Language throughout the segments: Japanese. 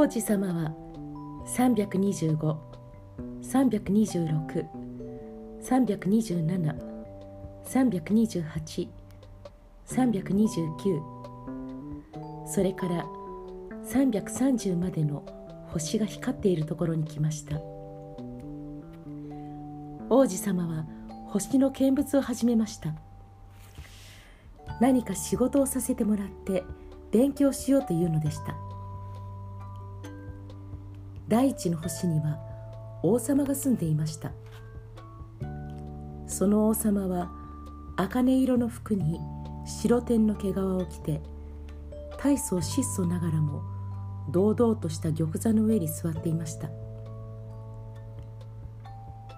王子様は325、326、327、328、329それから330までの星が光っているところに来ました。王子様は星の見物を始めました。何か仕事をさせてもらって勉強しようというのでした。第一の星には王様が住んでいました。その王様は茜色の服に白天の毛皮を着て大層質素ながらも堂々とした玉座の上に座っていました。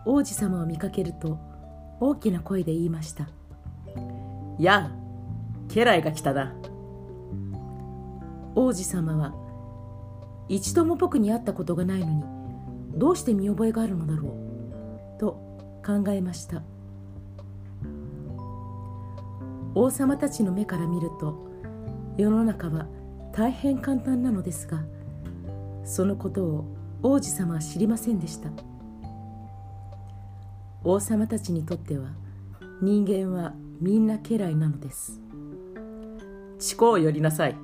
王子様を見かけると大きな声で言いました「やあ家来が来たな」王子様は一度も僕に会ったことがないのにどうして見覚えがあるのだろうと考えました。王様たちの目から見ると世の中は大変簡単なのですがそのことを王子様は知りませんでした。王様たちにとっては人間はみんな家来なのです。地を寄りなさい。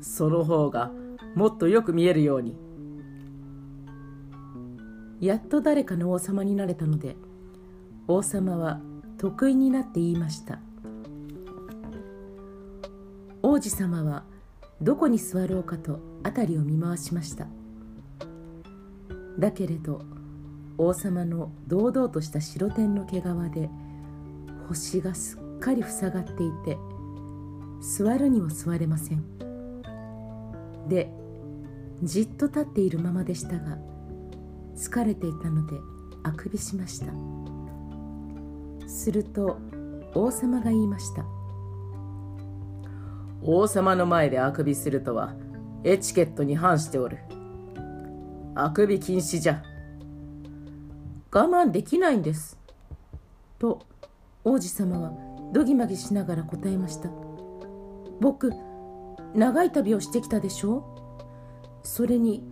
その方がもっとよく見えるように。やっと誰かの王様になれたので王様は得意になって言いました。王子様はどこに座ろうかと辺りを見回しました。だけれど王様の堂々とした白天の毛皮で星がすっかり塞がっていて座るにも座れません。でじっと立っているままでしたが疲れていたのであくびしました。すると王様が言いました。王様の前であくびするとはエチケットに反しておる。あくび禁止じゃ。我慢できないんです。と王子様はどぎまぎしながら答えました。僕長い旅をしてきたでしょそれに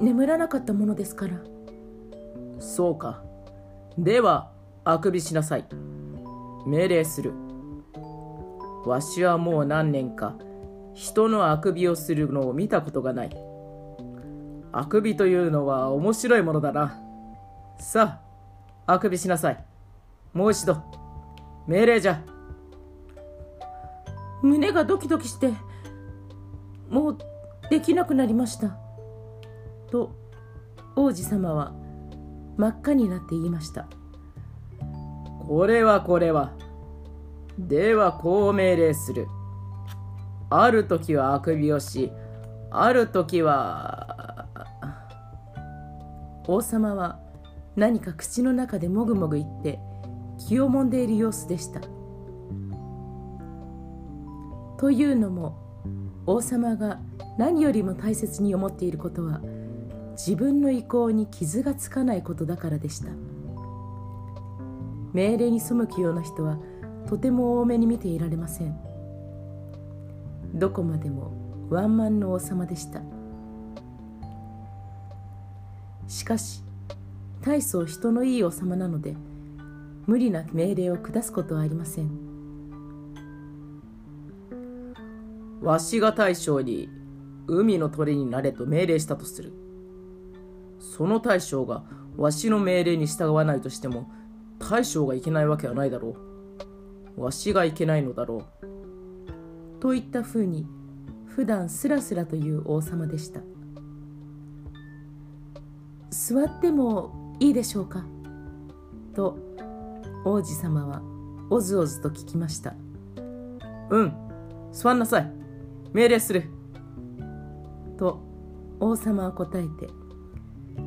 眠らなかったものですから。そうか。ではあくびしなさい。命令する。わしはもう何年か人のあくびをするのを見たことがない。あくびというのは面白いものだな。さああくびしなさい。もう一度命令じゃ。胸がドキドキしてもうできなくなりました。と王子様は真っ赤になって言いました。これはこれは。ではこう命令する。ある時はあくびをしある時は王様は何か口の中でもぐもぐ言って気をもんでいる様子でした。というのも王様が何よりも大切に思っていることは自分の意向に傷がつかないことだからでした。命令に背くような人はとても多めに見ていられません。どこまでもワンマンの王様でした。しかし大層人のいい王様なので無理な命令を下すことはありません。わしが大将に海の鳥になれと命令したとする。その大将がわしの命令に従わないとしても大将がいけないわけはないだろう。わしがいけないのだろう。といったふうに普段スラスラという王様でした。座ってもいいでしょうか？と王子様はおずおずと聞きました。うん座んなさい。命令する。と王様は答えて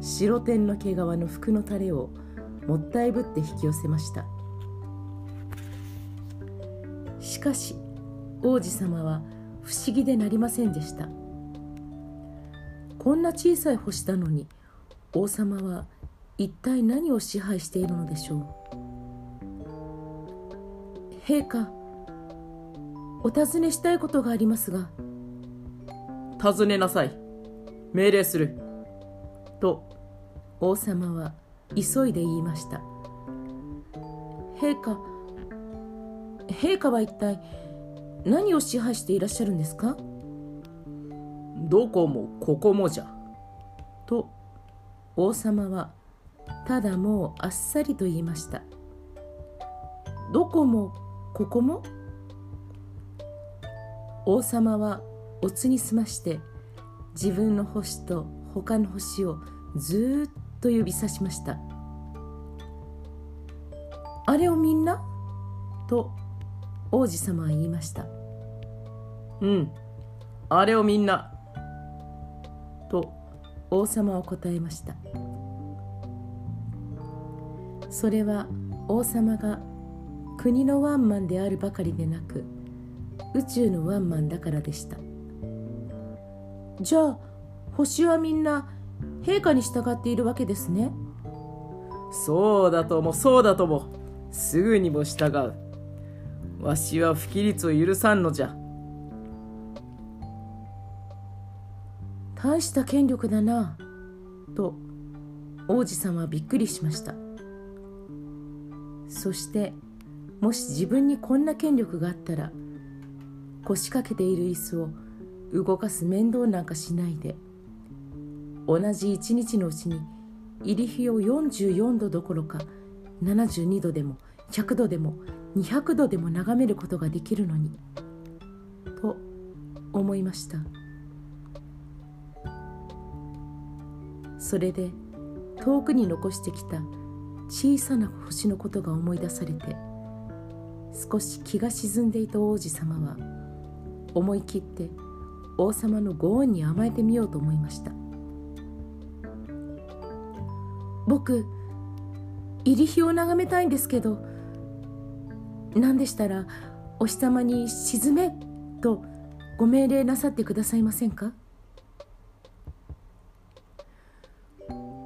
白天の毛皮の服のタレをもったいぶって引き寄せました。しかし王子様は不思議でなりませんでした。こんな小さい星なのに王様は一体何を支配しているのでしょう。陛下お尋ねしたいことがありますが。尋ねなさい。命令する。と王様は急いで言いました。陛下陛下は一体何を支配していらっしゃるんですか？どこもここもじゃ。と王様はただもうあっさりと言いました。どこもここも王様はおつに済まして自分の星と他の星をずっと指さしました。あれをみんな？と王子様は言いました。うん、あれをみんな。と王様は答えました。それは王様が国のワンマンであるばかりでなく宇宙のワンマンだからでしたじゃあ星はみんな陛下に従っているわけですねそうだとも、そうだとも。すぐにも従う。わしは不規律を許さんのじゃ。大した権力だなと王子様はびっくりしましたそしてもし自分にこんな権力があったら腰掛けている椅子を動かす面倒なんかしないで同じ一日のうちに入り日を44度どころか72度でも100度でも200度でも眺めることができるのにと思いました。それで遠くに残してきた小さな星のことが思い出されて少し気が沈んでいた王子様は思い切って王様のご恩に甘えてみようと思いました。僕入り日を眺めたいんですけど何でしたらお日様に沈めとご命令なさってくださいませんか？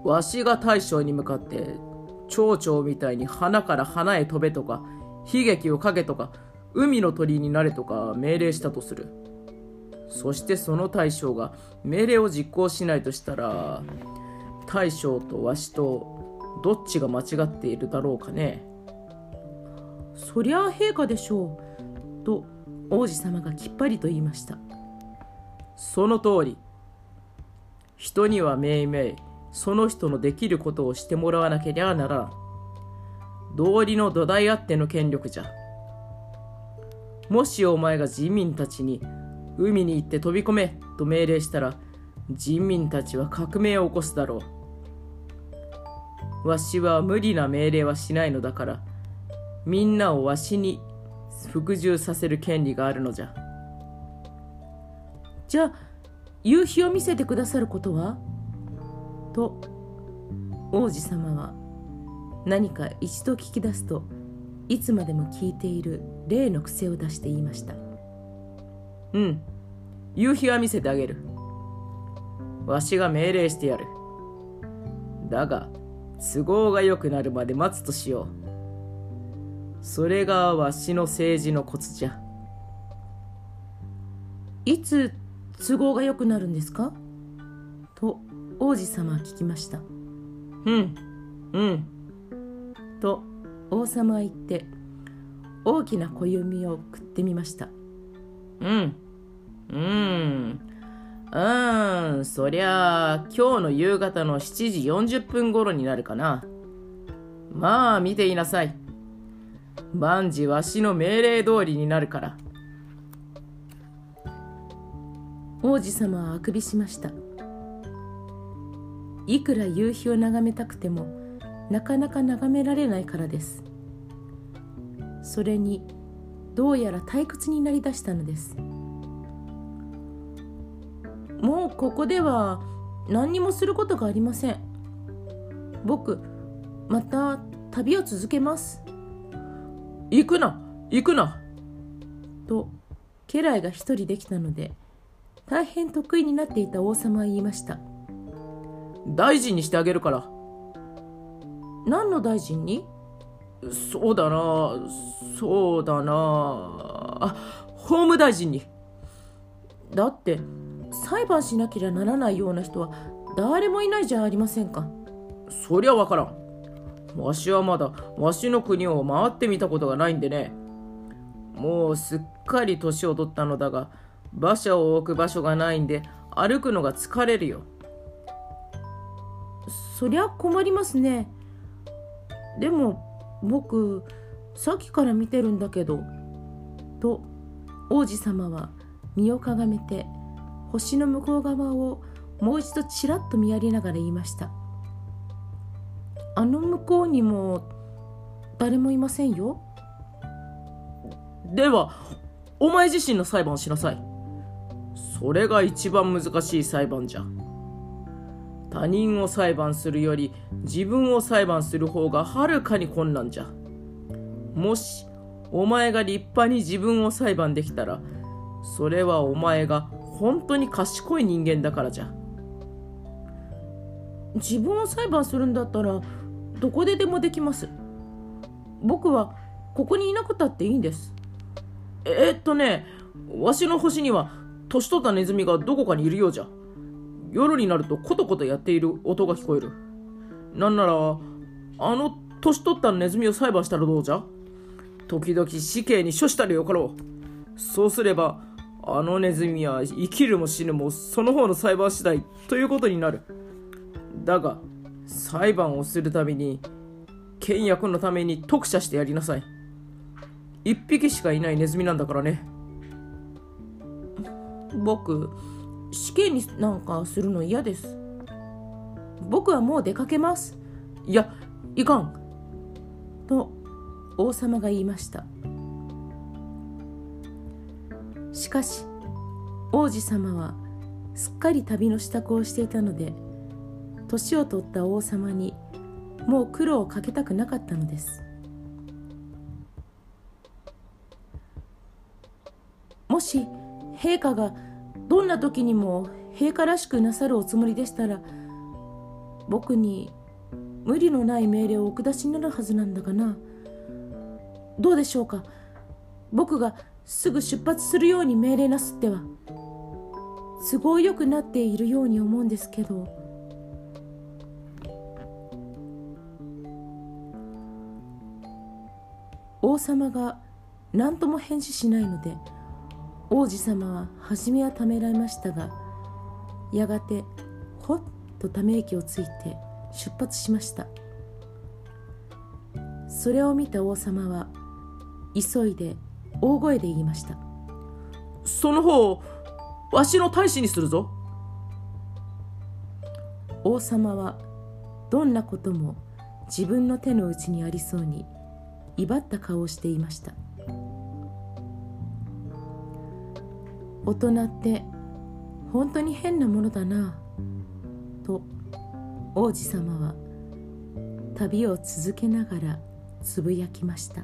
わしが大将に向かって蝶々みたいに花から花へ飛べとか悲劇をかけとか海の鳥になれとか命令したとする。そしてその大将が命令を実行しないとしたら大将とわしとどっちが間違っているだろうかね。そりゃあ陛下でしょうと王子様がきっぱりと言いました。その通り。人にはめいめいその人のできることをしてもらわなけりゃならん。道理の土台あっての権力じゃもしお前が人民たちに海に行って飛び込めと命令したら人民たちは革命を起こすだろう。わしは無理な命令はしないのだからみんなをわしに服従させる権利があるのじゃ。じゃあ夕日を見せてくださることは？と王子様は何か一度聞き出すといつまでも聞いている。例の癖を出して言いました。うん。夕日は見せてあげる。わしが命令してやる。だが都合が良くなるまで待つとしよう。それがわしの政治のコツじゃ。いつ都合が良くなるんですか？と王子様は聞きました。うん。うん。と王様は言って大きな小弓を食ってみました。うん。うん。うん。そりゃあ今日の夕方の7時40分頃になるかな。まあ見ていなさい。万事わしの命令通りになるから。王子様はあくびしました。いくら夕日を眺めたくてもなかなか眺められないからですそれにどうやら退屈になりだしたのです。もうここでは何にもすることがありません。僕また旅を続けます。行くな行くな。と家来が一人できたので大変得意になっていた王様は言いました。大臣にしてあげるから。何の大臣に？そうだな。そうだな。あ法務大臣に。だって裁判しなければならないような人は誰もいないじゃありませんか。そりゃわからん。わしはまだわしの国を回ってみたことがないんでね。もうすっかり年を取ったのだが馬車を置く場所がないんで歩くのが疲れるよ。そりゃ困りますね。でも僕さっきから見てるんだけどと王子様は身をかがめて星の向こう側をもう一度ちらっと見やりながら言いました。あの向こうにも誰もいませんよ。ではお前自身の裁判をしなさい。それが一番難しい裁判じゃ。他人を裁判するより自分を裁判する方がはるかに困難じゃ。もしお前が立派に自分を裁判できたらそれはお前が本当に賢い人間だからじゃ。自分を裁判するんだったらどこででもできます。僕はここにいなくたっていいんです。えー、っとねわしの星には年取ったネズミがどこかにいるようじゃ。夜になるとコトコトやっている音が聞こえる。なんならあの年取ったネズミを裁判したらどうじゃ？時々死刑に処したらよかろう。そうすればあのネズミは生きるも死ぬもその方の裁判次第ということになる。だが裁判をするたびに倹約のために特赦してやりなさい。一匹しかいないネズミなんだからね。僕死刑になんかするの嫌です。僕はもう出かけます。いやいかん。と王様が言いました。しかし王子様はすっかり旅の支度をしていたので年を取った王様にもう苦労をかけたくなかったのです。もし陛下がどんな時にも陛下らしくなさるおつもりでしたら僕に無理のない命令をお下しになるはずなんだがな。どうでしょうか？僕がすぐ出発するように命令なすっては。都合よくなっているように思うんですけど。王様が何とも返事しないので王子様は初めはためらいましたがやがてほっとため息をついて出発しました。それを見た王様は急いで大声で言いました。その方わしの大使にするぞ。王様はどんなことも自分の手の内にありそうに威張った顔をしていました大人って本当に変なものだなと王子様は旅を続けながらつぶやきました。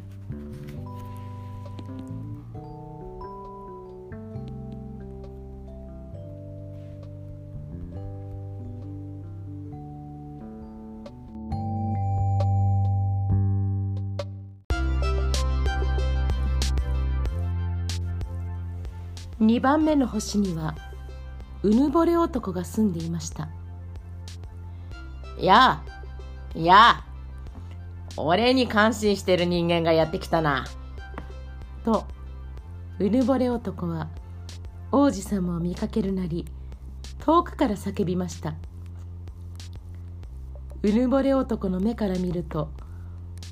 2番目の星にはうぬぼれ男が住んでいました。やあやあ俺に感心してる人間がやってきたな。とうぬぼれ男は王子様を見かけるなり遠くから叫びました。うぬぼれ男の目から見ると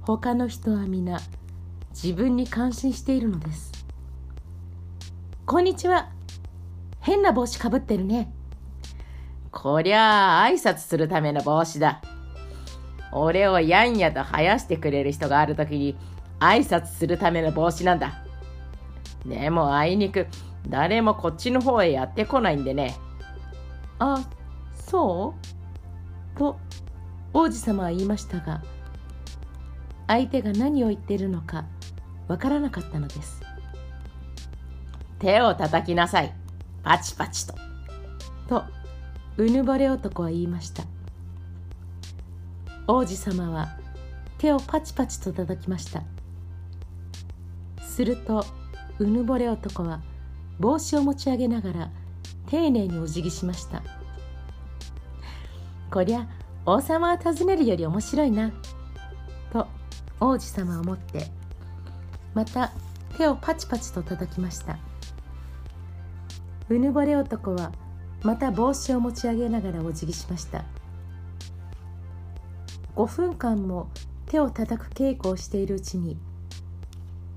他の人は皆自分に感心しているのです。こんにちは。変な帽子かぶってるね。こりゃあ挨拶するための帽子だ。俺をやんやと生やしてくれる人があるときに挨拶するための帽子なんだ。でもあいにく誰もこっちの方へやってこないんでね。あ、そう？と王子様は言いましたが、相手が何を言っているのかわからなかったのです。手を叩きなさい。パチパチと。と、うぬぼれ男は言いました。王子様は手をパチパチと叩きました。すると、うぬぼれ男は帽子を持ち上げながら丁寧にお辞儀しましたこりゃ王様を訪ねるより面白いなと王子様は思ってまた手をパチパチと叩きましたうぬぼれ男はまた帽子を持ち上げながらお辞儀しました。5分間も手を叩く稽古をしているうちに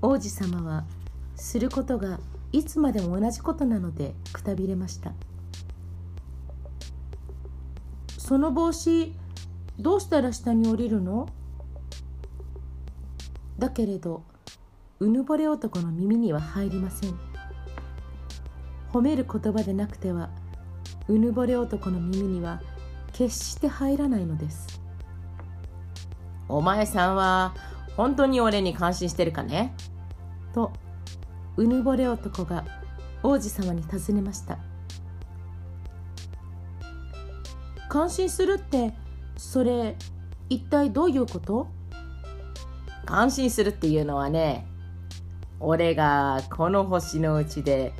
王子様はすることがいつまでも同じことなのでくたびれました。その帽子どうしたら下に降りるの？だけれどうぬぼれ男の耳には入りません。褒める言葉でなくてはうぬぼれ男の耳には決して入らないのです。お前さんは本当に俺に感心してるかね？とうぬぼれ男が王子様に尋ねました。感心するってそれ一体どういうこと？感心するっていうのはね俺がこの星のうちで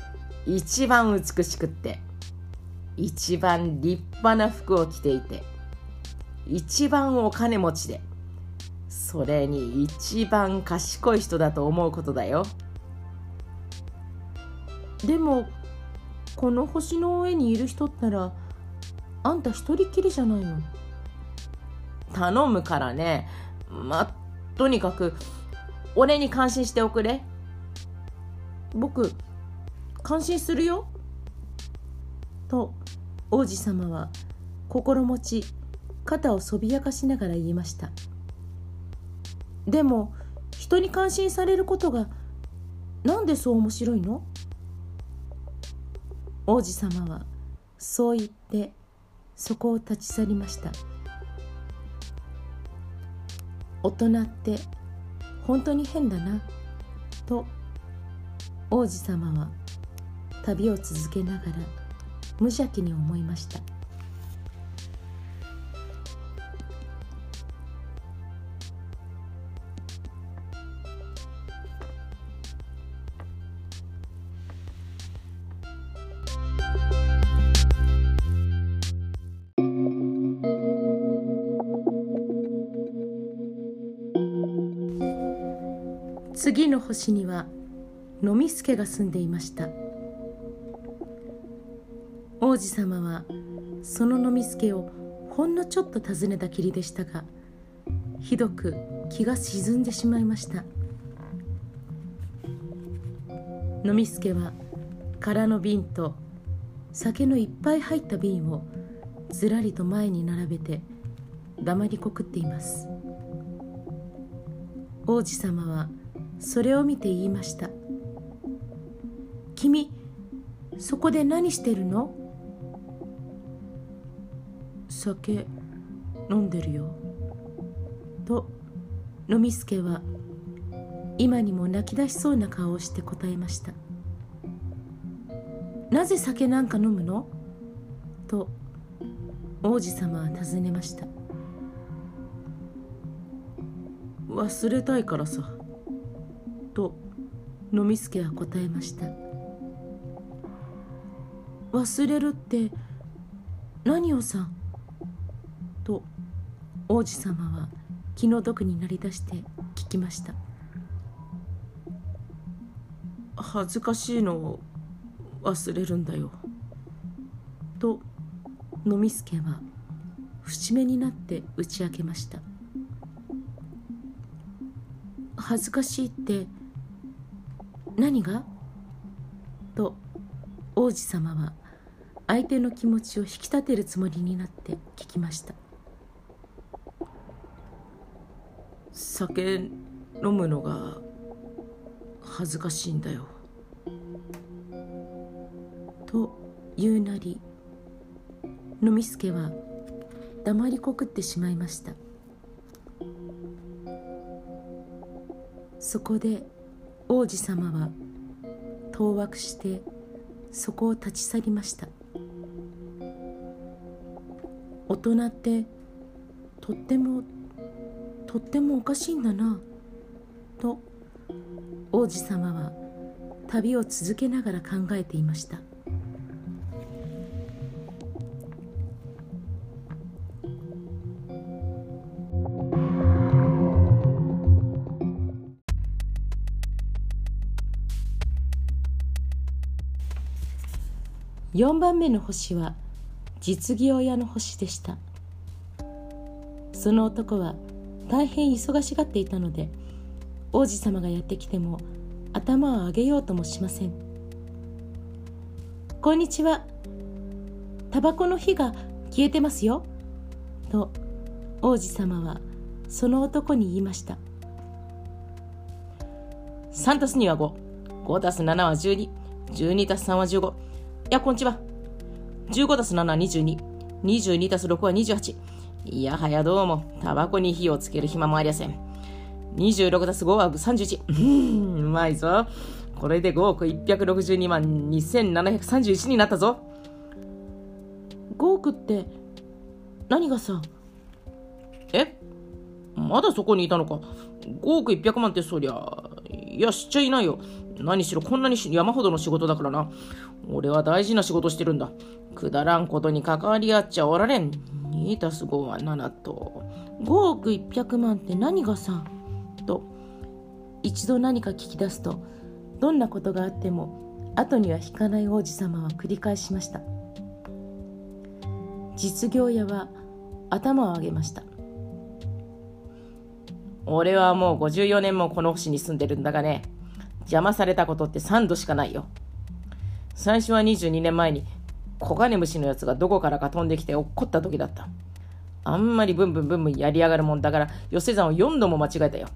一番美しくって一番立派な服を着ていて一番お金持ちでそれに一番賢い人だと思うことだよ。でもこの星の上にいる人ったらあんた一人きりじゃないの。頼むからね。まあとにかく俺に感心しておくれ。僕感心するよ。と王子様は心持ち肩をそびやかしながら言いました。でも人に感心されることがなんでそう面白いの？王子様はそう言ってそこを立ち去りました。大人って本当に変だな。と王子様は旅を続けながら無邪気に思いました。次の星には飲み助が住んでいました。王子様はその飲み助をほんのちょっと尋ねたきりでしたがひどく気が沈んでしまいました。飲み助は空の瓶と酒のいっぱい入った瓶をずらりと前に並べて黙りこくっています。王子様はそれを見て言いました「君そこで何してるの?」酒飲んでるよ。と飲み助は今にも泣き出しそうな顔をして答えました。なぜ酒なんか飲むの？と王子様は尋ねました。忘れたいからさ。と飲み助は答えました。忘れるって何をさ？王子様は気の毒になりだして聞きました。恥ずかしいのを忘れるんだよ。と飲み助は節目になって打ち明けました。恥ずかしいって何が？と王子様は相手の気持ちを引き立てるつもりになって聞きました酒飲むのが恥ずかしいんだよ。と言うなり飲み助は黙りこくってしまいました。そこで王子様は当惑してそこを立ち去りました。大人ってとってもとってもおかしいんだな。と王子様は旅を続けながら考えていました。4番目の星は実業家の星でした。その男は「大変忙しがっていたので王子様がやってきても頭を上げようともしません。こんにちは。タバコの火が消えてますよ。と王子様はその男に言いました。3たす2は55たす7は1212たす3は15いやこんにちは。15たす7は2222たす6は28いやはやどうも。タバコに火をつける暇もありやせん。26たす5は31うんうまいぞ。これで5億162万2731になったぞ。5億って何がさ？え？まだそこにいたのか。5億100万ってそりゃいや知っちゃいないよ。何しろこんなに山ほどの仕事だからな。俺は大事な仕事してるんだ。くだらんことに関わり合っちゃおられん。2たす5は7と5億100万って何がさと。一度何か聞き出すと。どんなことがあっても後には引かない王子様は繰り返しました。実業屋は頭を上げました。俺はもう54年もこの星に住んでるんだがね。邪魔されたことって3度しかないよ。最初は22年前にコガネムシのやつがどこからか飛んできて落っこった時だった。あんまりブンブンブンブンやりやがるもんだから寄せ算を4度も間違えたよ。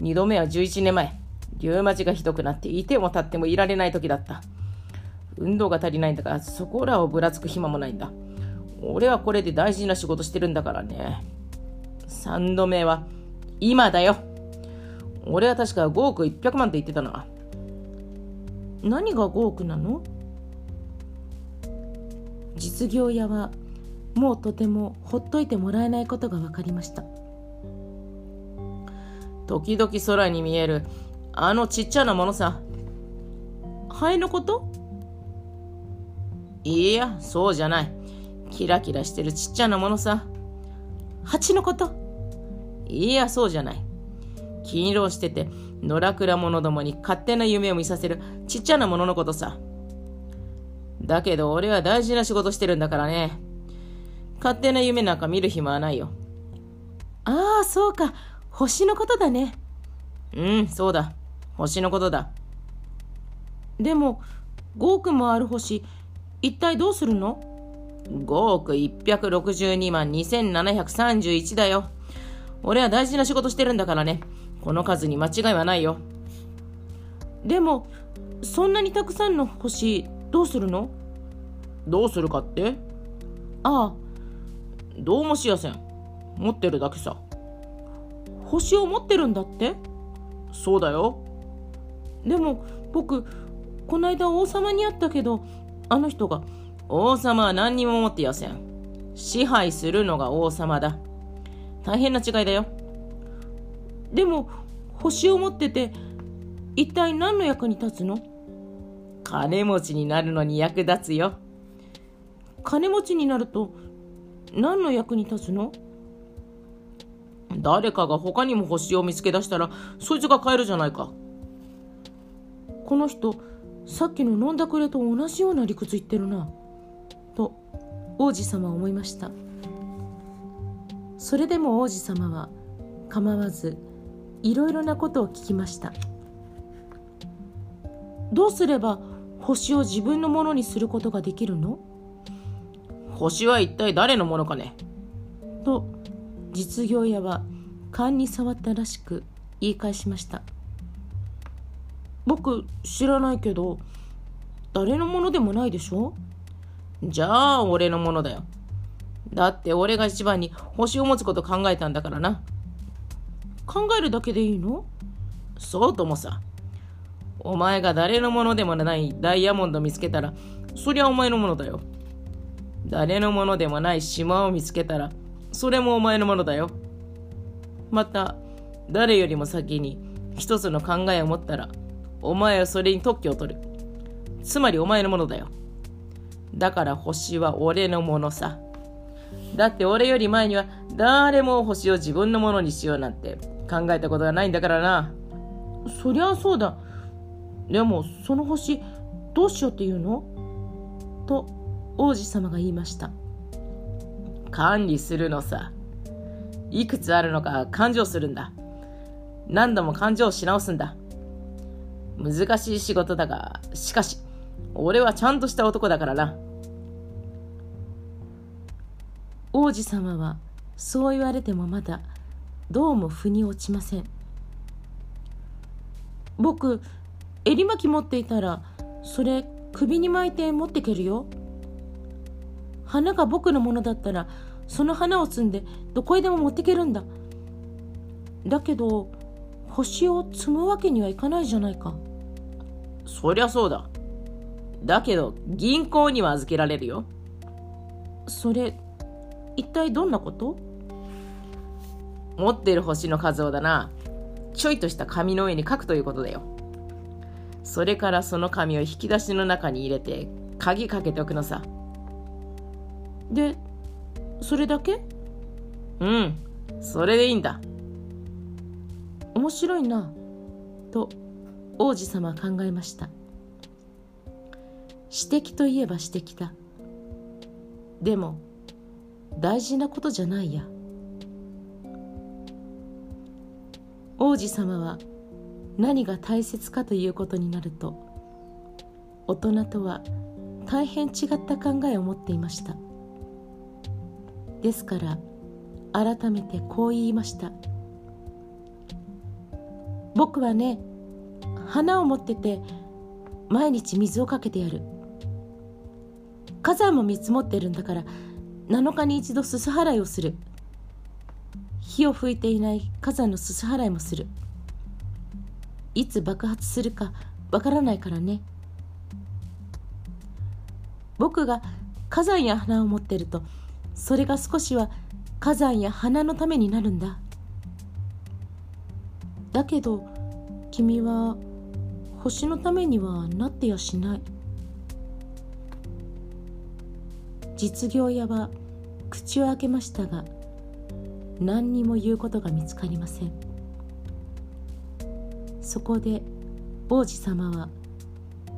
2度目は11年前。リュウマチがひどくなっていても立ってもいられない時だった。運動が足りないんだからそこらをぶらつく暇もないんだ。俺はこれで大事な仕事してるんだからね。3度目は今だよ。俺は確か5億100万って言ってたな。何が5億なの？実業屋はもうとてもほっといてもらえないことが分かりました。時々空に見えるあのちっちゃなものさ。ハエのこと？いやそうじゃない。キラキラしてるちっちゃなものさ。蜂のこと？いやそうじゃない。金色をしてて野良倉者どもに勝手な夢を見させるちっちゃなもののことさ。だけど俺は大事な仕事してるんだからね。勝手な夢なんか見る暇はないよ。ああそうか。星のことだね。うんそうだ。星のことだ。でも5億もある星一体どうするの ?5 億162万2731だよ。俺は大事な仕事してるんだからね。この数に間違いはないよ。でもそんなにたくさんの星どうするの？どうするかって？ああ。どうもしやせん。持ってるだけさ。星を持ってるんだって？そうだよ。でも僕こないだ王様に会ったけどあの人が王様は何にも持ってやせん。支配するのが王様だ。大変な違いだよ。でも星を持ってて一体何の役に立つの？金持ちになるのに役立つよ。金持ちになると何の役に立つの？誰かが他にも星を見つけ出したらそいつが買えるじゃないか。この人さっきの飲んだくれと同じような理屈言ってるな。と王子様は思いました。それでも王子様は構わずいろいろなことを聞きました。どうすれば星を自分のものにすることができるの？星は一体誰のものかね？と実業屋は勘に触ったらしく言い返しました。僕知らないけど誰のものでもないでしょ？じゃあ俺のものだよ。だって俺が一番に星を持つこと考えたんだからな。考えるだけでいいの？そうともさお前が誰のものでもないダイヤモンド見つけたらそりゃお前のものだよ。誰のものでもない島を見つけたらそれもお前のものだよ。また誰よりも先に一つの考えを持ったらお前はそれに特許を取る。つまりお前のものだよ。だから星は俺のものさ。だって俺より前には誰も星を自分のものにしようなんて考えたことがないんだからな。そりゃそうだ。でもその星どうしようっていうの？と王子様が言いました。管理するのさ。いくつあるのか勘定するんだ。何度も勘定し直すんだ。難しい仕事だがしかし俺はちゃんとした男だからな。王子様はそう言われてもまだどうも腑に落ちません。僕襟巻き持っていたらそれ首に巻いて持ってけるよ。花が僕のものだったらその花を摘んでどこへでも持ってけるんだ。だけど星を摘むわけにはいかないじゃないか。そりゃそうだ。だけど銀行には預けられるよ。それ一体どんなこと？持ってる星の数をだな。ちょいとした紙の上に書くということだよそれからその紙を引き出しの中に入れて鍵かけておくのさ。でそれだけ？うん。それでいいんだ。面白いな。と王子様は考えました。指摘といえば指摘だ。でも大事なことじゃないや。王子様は何が大切かということになると大人とは大変違った考えを持っていました。ですから改めてこう言いました。僕はね花を持ってて毎日水をかけてやる。火山も見積もってるんだから7日に一度すす払いをする。火を吹いていない火山のすす払いもする。いつ爆発するかわからないからね。僕が火山や花を持ってるとそれが少しは火山や花のためになるんだ。だけど君は星のためにはなってやしない。実業屋は口を開けましたが何にも言うことが見つかりません。そこで王子様は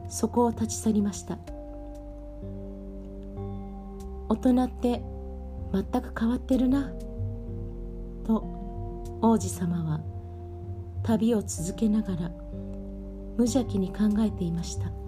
そこを立ち去りました。大人って全く変わってるなと王子様は旅を続けながら無邪気に考えていました。